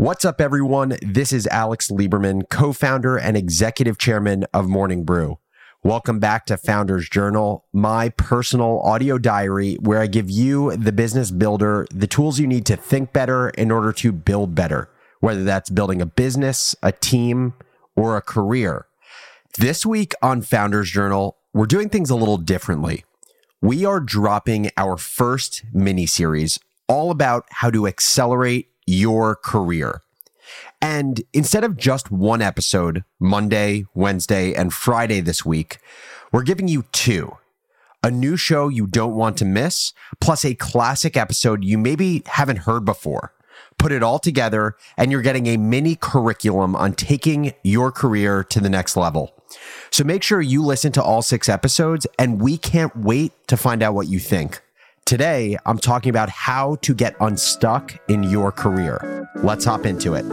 What's up, everyone? This is Alex Lieberman, co founder and executive chairman of Morning Brew. Welcome back to Founders Journal, my personal audio diary where I give you, the business builder, the tools you need to think better in order to build better, whether that's building a business, a team, or a career. This week on Founders Journal, we're doing things a little differently. We are dropping our first mini series all about how to accelerate your career. And instead of just one episode, Monday, Wednesday, and Friday this week, we're giving you two. A new show you don't want to miss, plus a classic episode you maybe haven't heard before. Put it all together, and you're getting a mini curriculum on taking your career to the next level. So make sure you listen to all six episodes, and we can't wait to find out what you think. Today, I'm talking about how to get unstuck in your career. Let's hop into it.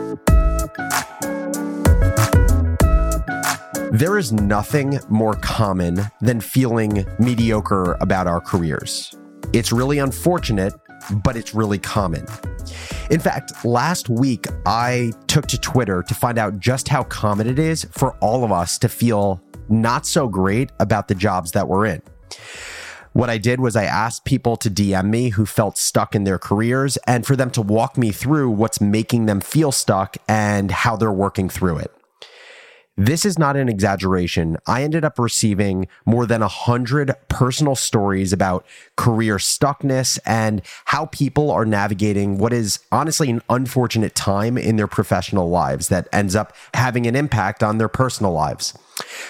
There is nothing more common than feeling mediocre about our careers. It's really unfortunate, but it's really common. In fact, last week I took to Twitter to find out just how common it is for all of us to feel not so great about the jobs that we're in. What I did was I asked people to DM me who felt stuck in their careers and for them to walk me through what's making them feel stuck and how they're working through it. This is not an exaggeration. I ended up receiving more than a hundred personal stories about career stuckness and how people are navigating what is honestly an unfortunate time in their professional lives that ends up having an impact on their personal lives.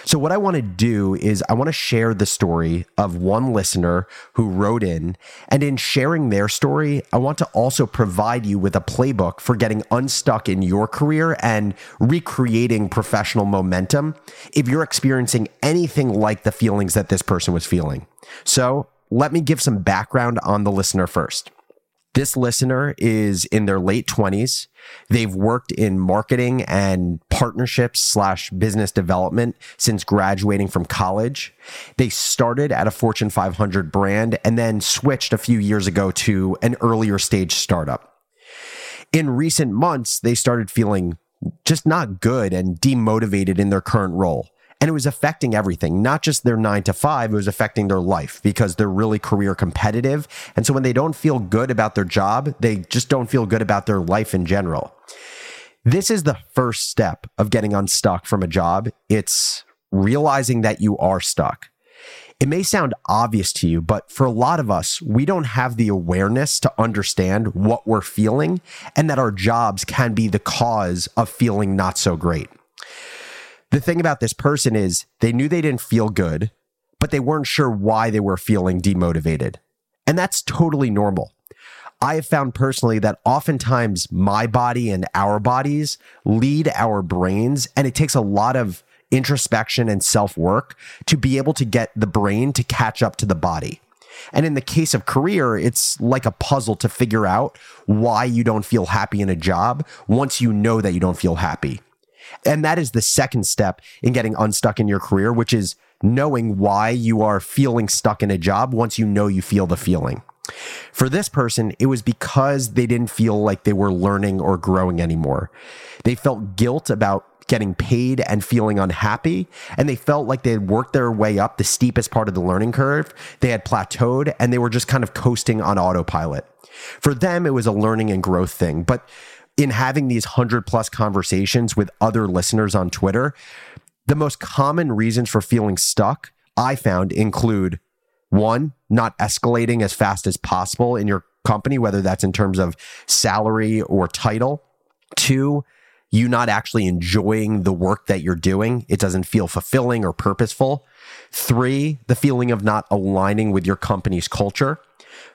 So, what I want to do is, I want to share the story of one listener who wrote in. And in sharing their story, I want to also provide you with a playbook for getting unstuck in your career and recreating professional momentum if you're experiencing anything like the feelings that this person was feeling. So, let me give some background on the listener first. This listener is in their late 20s. They've worked in marketing and partnerships slash business development since graduating from college. They started at a Fortune 500 brand and then switched a few years ago to an earlier stage startup. In recent months, they started feeling just not good and demotivated in their current role. And it was affecting everything, not just their nine to five, it was affecting their life because they're really career competitive. And so when they don't feel good about their job, they just don't feel good about their life in general. This is the first step of getting unstuck from a job. It's realizing that you are stuck. It may sound obvious to you, but for a lot of us, we don't have the awareness to understand what we're feeling and that our jobs can be the cause of feeling not so great the thing about this person is they knew they didn't feel good, but they weren't sure why they were feeling demotivated. And that's totally normal. I have found personally that oftentimes my body and our bodies lead our brains, and it takes a lot of introspection and self work to be able to get the brain to catch up to the body. And in the case of career, it's like a puzzle to figure out why you don't feel happy in a job once you know that you don't feel happy. And that is the second step in getting unstuck in your career, which is knowing why you are feeling stuck in a job once you know you feel the feeling. For this person, it was because they didn't feel like they were learning or growing anymore. They felt guilt about getting paid and feeling unhappy. And they felt like they had worked their way up the steepest part of the learning curve. They had plateaued and they were just kind of coasting on autopilot. For them, it was a learning and growth thing. But in having these 100 plus conversations with other listeners on Twitter, the most common reasons for feeling stuck I found include one, not escalating as fast as possible in your company, whether that's in terms of salary or title. Two, you not actually enjoying the work that you're doing. It doesn't feel fulfilling or purposeful. Three, the feeling of not aligning with your company's culture.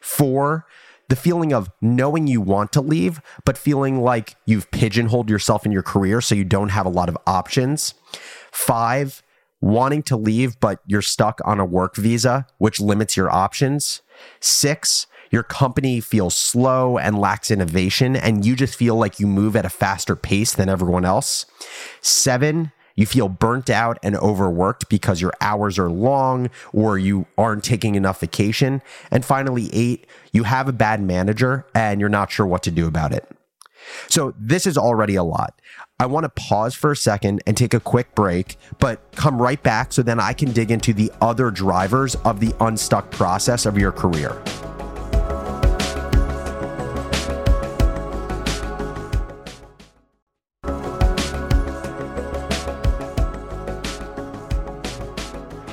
Four, the feeling of knowing you want to leave, but feeling like you've pigeonholed yourself in your career so you don't have a lot of options. Five, wanting to leave, but you're stuck on a work visa, which limits your options. Six, your company feels slow and lacks innovation, and you just feel like you move at a faster pace than everyone else. Seven, you feel burnt out and overworked because your hours are long or you aren't taking enough vacation. And finally, eight, you have a bad manager and you're not sure what to do about it. So this is already a lot. I want to pause for a second and take a quick break, but come right back so then I can dig into the other drivers of the unstuck process of your career.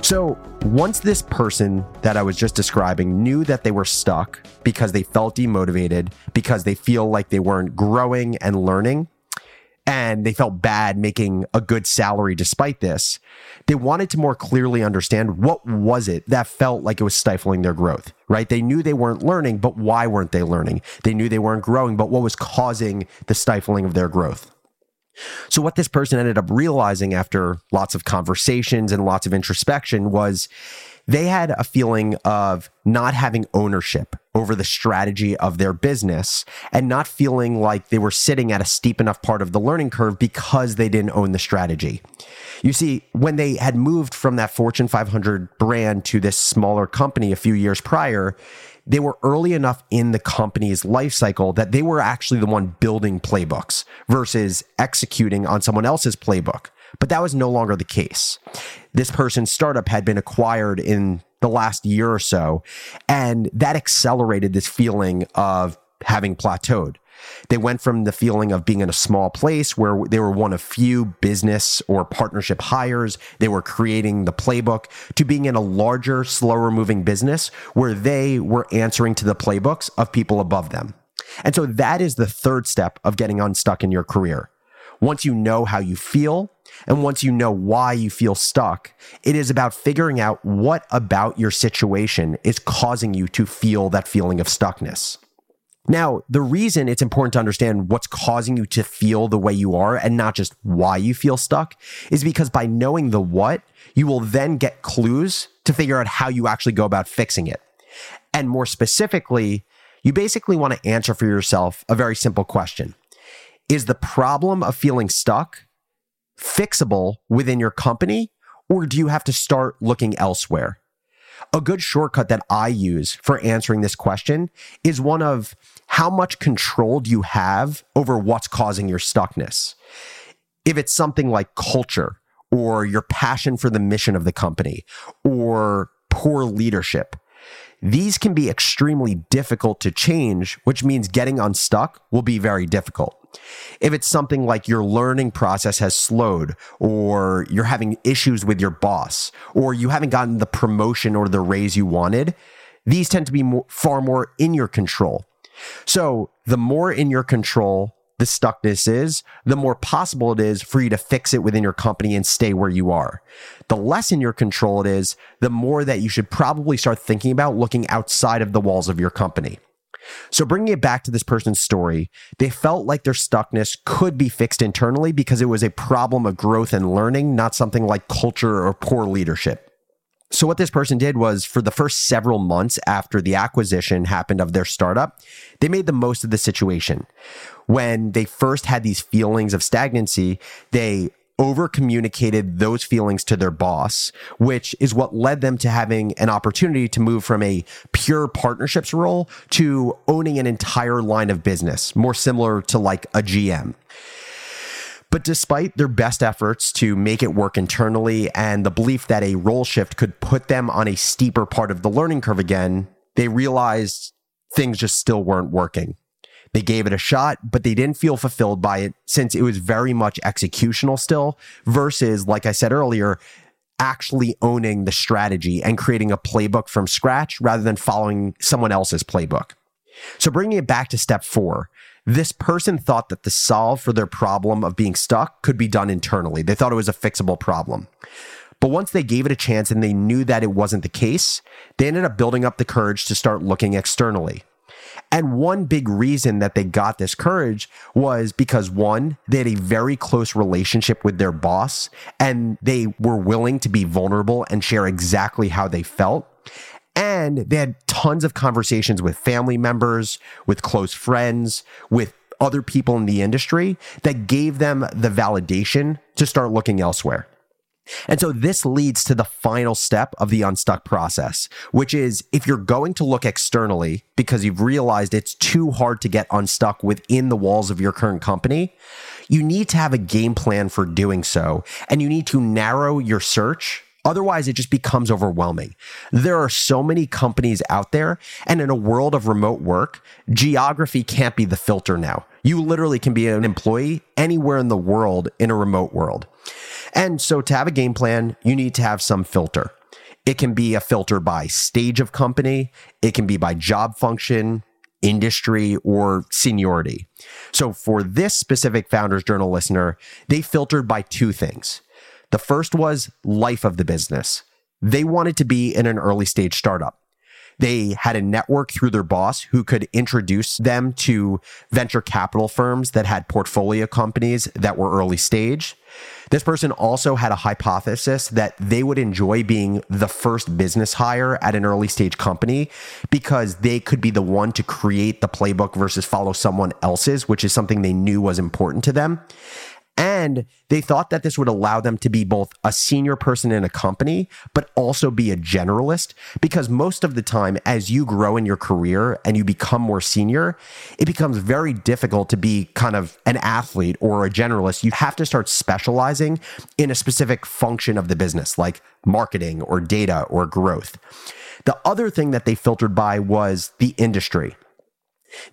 So, once this person that I was just describing knew that they were stuck because they felt demotivated, because they feel like they weren't growing and learning, and they felt bad making a good salary despite this, they wanted to more clearly understand what was it that felt like it was stifling their growth, right? They knew they weren't learning, but why weren't they learning? They knew they weren't growing, but what was causing the stifling of their growth? So, what this person ended up realizing after lots of conversations and lots of introspection was they had a feeling of not having ownership over the strategy of their business and not feeling like they were sitting at a steep enough part of the learning curve because they didn't own the strategy. You see, when they had moved from that Fortune 500 brand to this smaller company a few years prior, they were early enough in the company's life cycle that they were actually the one building playbooks versus executing on someone else's playbook. But that was no longer the case. This person's startup had been acquired in the last year or so, and that accelerated this feeling of having plateaued. They went from the feeling of being in a small place where they were one of few business or partnership hires, they were creating the playbook, to being in a larger, slower moving business where they were answering to the playbooks of people above them. And so that is the third step of getting unstuck in your career. Once you know how you feel, and once you know why you feel stuck, it is about figuring out what about your situation is causing you to feel that feeling of stuckness. Now, the reason it's important to understand what's causing you to feel the way you are and not just why you feel stuck is because by knowing the what, you will then get clues to figure out how you actually go about fixing it. And more specifically, you basically want to answer for yourself a very simple question Is the problem of feeling stuck fixable within your company, or do you have to start looking elsewhere? A good shortcut that I use for answering this question is one of how much control do you have over what's causing your stuckness? If it's something like culture or your passion for the mission of the company or poor leadership, these can be extremely difficult to change, which means getting unstuck will be very difficult. If it's something like your learning process has slowed, or you're having issues with your boss, or you haven't gotten the promotion or the raise you wanted, these tend to be more, far more in your control. So the more in your control the stuckness is, the more possible it is for you to fix it within your company and stay where you are. The less in your control it is, the more that you should probably start thinking about looking outside of the walls of your company. So, bringing it back to this person's story, they felt like their stuckness could be fixed internally because it was a problem of growth and learning, not something like culture or poor leadership. So, what this person did was for the first several months after the acquisition happened of their startup, they made the most of the situation. When they first had these feelings of stagnancy, they over communicated those feelings to their boss, which is what led them to having an opportunity to move from a pure partnerships role to owning an entire line of business, more similar to like a GM. But despite their best efforts to make it work internally and the belief that a role shift could put them on a steeper part of the learning curve again, they realized things just still weren't working. They gave it a shot, but they didn't feel fulfilled by it since it was very much executional still versus, like I said earlier, actually owning the strategy and creating a playbook from scratch rather than following someone else's playbook. So bringing it back to step four, this person thought that the solve for their problem of being stuck could be done internally. They thought it was a fixable problem. But once they gave it a chance and they knew that it wasn't the case, they ended up building up the courage to start looking externally. And one big reason that they got this courage was because one, they had a very close relationship with their boss and they were willing to be vulnerable and share exactly how they felt. And they had tons of conversations with family members, with close friends, with other people in the industry that gave them the validation to start looking elsewhere. And so this leads to the final step of the unstuck process, which is if you're going to look externally because you've realized it's too hard to get unstuck within the walls of your current company, you need to have a game plan for doing so. And you need to narrow your search Otherwise, it just becomes overwhelming. There are so many companies out there, and in a world of remote work, geography can't be the filter now. You literally can be an employee anywhere in the world in a remote world. And so to have a game plan, you need to have some filter. It can be a filter by stage of company, it can be by job function, industry, or seniority. So for this specific Founders Journal listener, they filtered by two things. The first was life of the business. They wanted to be in an early stage startup. They had a network through their boss who could introduce them to venture capital firms that had portfolio companies that were early stage. This person also had a hypothesis that they would enjoy being the first business hire at an early stage company because they could be the one to create the playbook versus follow someone else's, which is something they knew was important to them. And they thought that this would allow them to be both a senior person in a company, but also be a generalist. Because most of the time, as you grow in your career and you become more senior, it becomes very difficult to be kind of an athlete or a generalist. You have to start specializing in a specific function of the business, like marketing or data or growth. The other thing that they filtered by was the industry.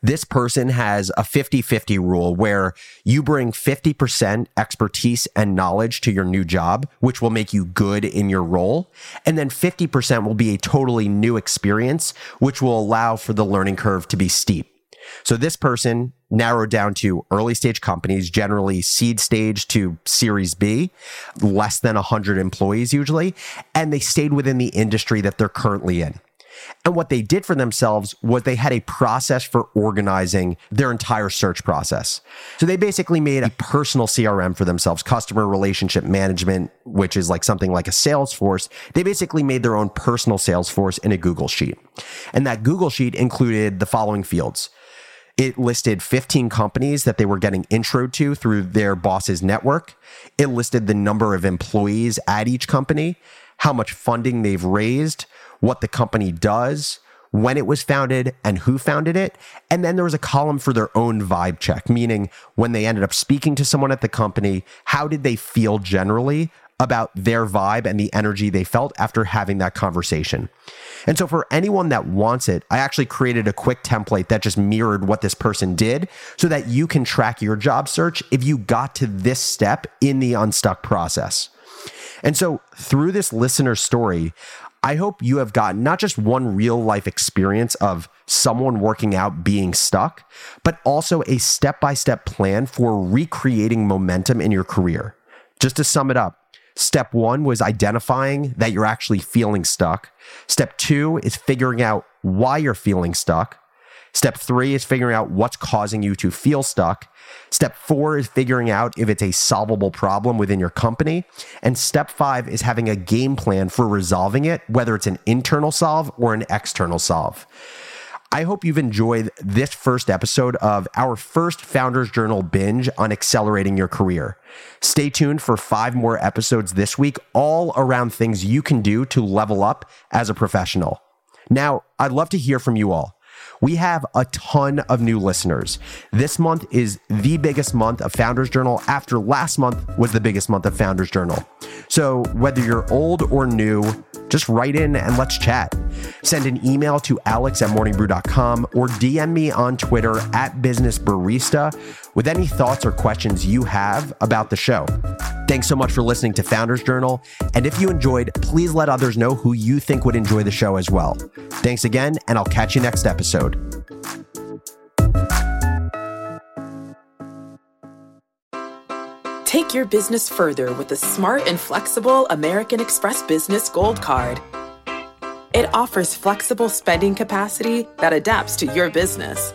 This person has a 50 50 rule where you bring 50% expertise and knowledge to your new job, which will make you good in your role. And then 50% will be a totally new experience, which will allow for the learning curve to be steep. So this person narrowed down to early stage companies, generally seed stage to series B, less than 100 employees usually, and they stayed within the industry that they're currently in. And what they did for themselves was they had a process for organizing their entire search process. So they basically made a personal CRM for themselves, customer relationship management, which is like something like a Salesforce. They basically made their own personal Salesforce in a Google Sheet. And that Google Sheet included the following fields. It listed 15 companies that they were getting intro to through their boss's network. It listed the number of employees at each company, how much funding they've raised, what the company does, when it was founded, and who founded it. And then there was a column for their own vibe check, meaning when they ended up speaking to someone at the company, how did they feel generally about their vibe and the energy they felt after having that conversation. And so, for anyone that wants it, I actually created a quick template that just mirrored what this person did so that you can track your job search if you got to this step in the unstuck process. And so, through this listener story, I hope you have gotten not just one real life experience of someone working out being stuck, but also a step by step plan for recreating momentum in your career. Just to sum it up, step one was identifying that you're actually feeling stuck. Step two is figuring out why you're feeling stuck. Step three is figuring out what's causing you to feel stuck. Step four is figuring out if it's a solvable problem within your company. And step five is having a game plan for resolving it, whether it's an internal solve or an external solve. I hope you've enjoyed this first episode of our first Founders Journal binge on accelerating your career. Stay tuned for five more episodes this week, all around things you can do to level up as a professional. Now, I'd love to hear from you all. We have a ton of new listeners. This month is the biggest month of Founders Journal after last month was the biggest month of Founders Journal. So, whether you're old or new, just write in and let's chat. Send an email to alex at morningbrew.com or DM me on Twitter at Business Barista with any thoughts or questions you have about the show. Thanks so much for listening to Founders Journal. And if you enjoyed, please let others know who you think would enjoy the show as well. Thanks again, and I'll catch you next episode. Take your business further with the smart and flexible American Express Business Gold Card. It offers flexible spending capacity that adapts to your business.